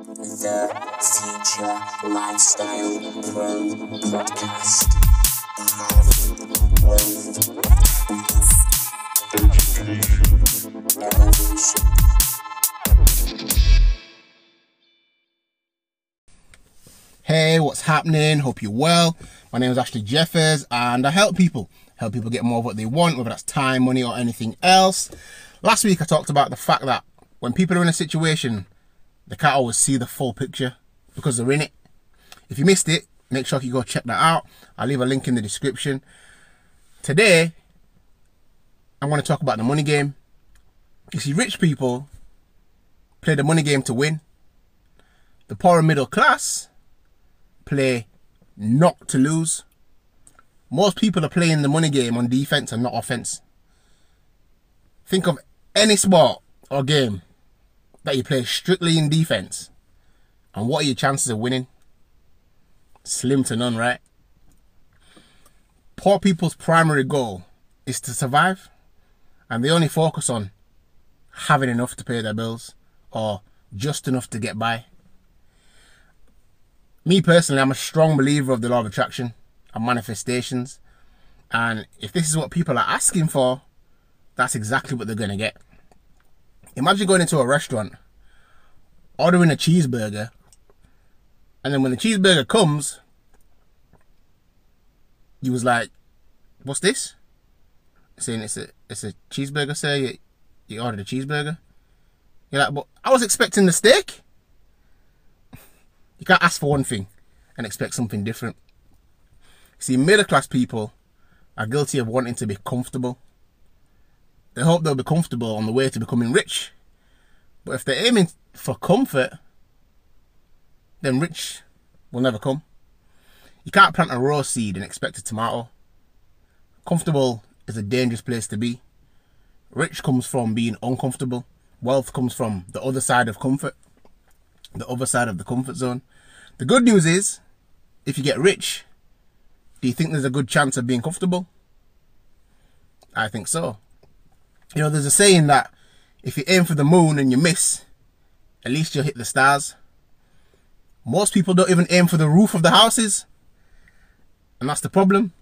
The Future Lifestyle Pro Podcast. Hey, what's happening? Hope you're well. My name is Ashley Jeffers and I help people. Help people get more of what they want, whether that's time, money, or anything else. Last week I talked about the fact that when people are in a situation, they can't always see the full picture because they're in it. If you missed it, make sure you go check that out. I'll leave a link in the description. Today, I want to talk about the money game. You see, rich people play the money game to win. The poor and middle class play not to lose. Most people are playing the money game on defense and not offense. Think of any sport or game that you play strictly in defense, and what are your chances of winning? Slim to none, right? Poor people's primary goal is to survive, and they only focus on having enough to pay their bills or just enough to get by me personally, I'm a strong believer of the law of attraction and manifestations. And if this is what people are asking for, that's exactly what they're going to get. Imagine going into a restaurant, ordering a cheeseburger, and then when the cheeseburger comes, you was like, "What's this?" Saying it's a it's a cheeseburger, sir. You, you ordered a cheeseburger. You're like, "But I was expecting the steak." You can't ask for one thing and expect something different. See, middle class people are guilty of wanting to be comfortable. They hope they'll be comfortable on the way to becoming rich. But if they're aiming for comfort, then rich will never come. You can't plant a rose seed and expect a tomato. Comfortable is a dangerous place to be. Rich comes from being uncomfortable. Wealth comes from the other side of comfort the other side of the comfort zone. The good news is, if you get rich, do you think there's a good chance of being comfortable? I think so. You know, there's a saying that if you aim for the moon and you miss, at least you'll hit the stars. Most people don't even aim for the roof of the houses. And that's the problem.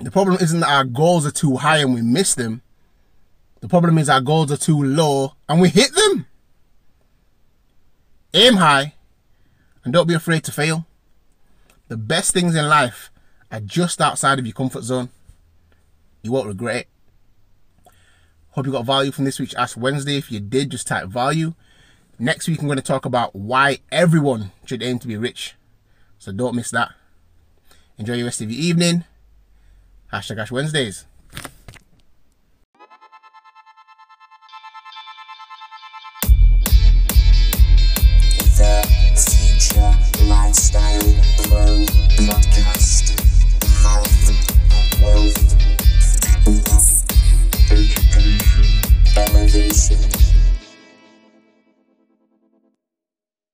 The problem isn't that our goals are too high and we miss them. The problem is our goals are too low and we hit them. Aim high and don't be afraid to fail. The best things in life are just outside of your comfort zone. You won't regret it. Hope you got value from this week's Ash Wednesday. If you did, just type value. Next week, I'm going to talk about why everyone should aim to be rich. So don't miss that. Enjoy the rest of your evening. Hashtag Ash Wednesdays. Peace.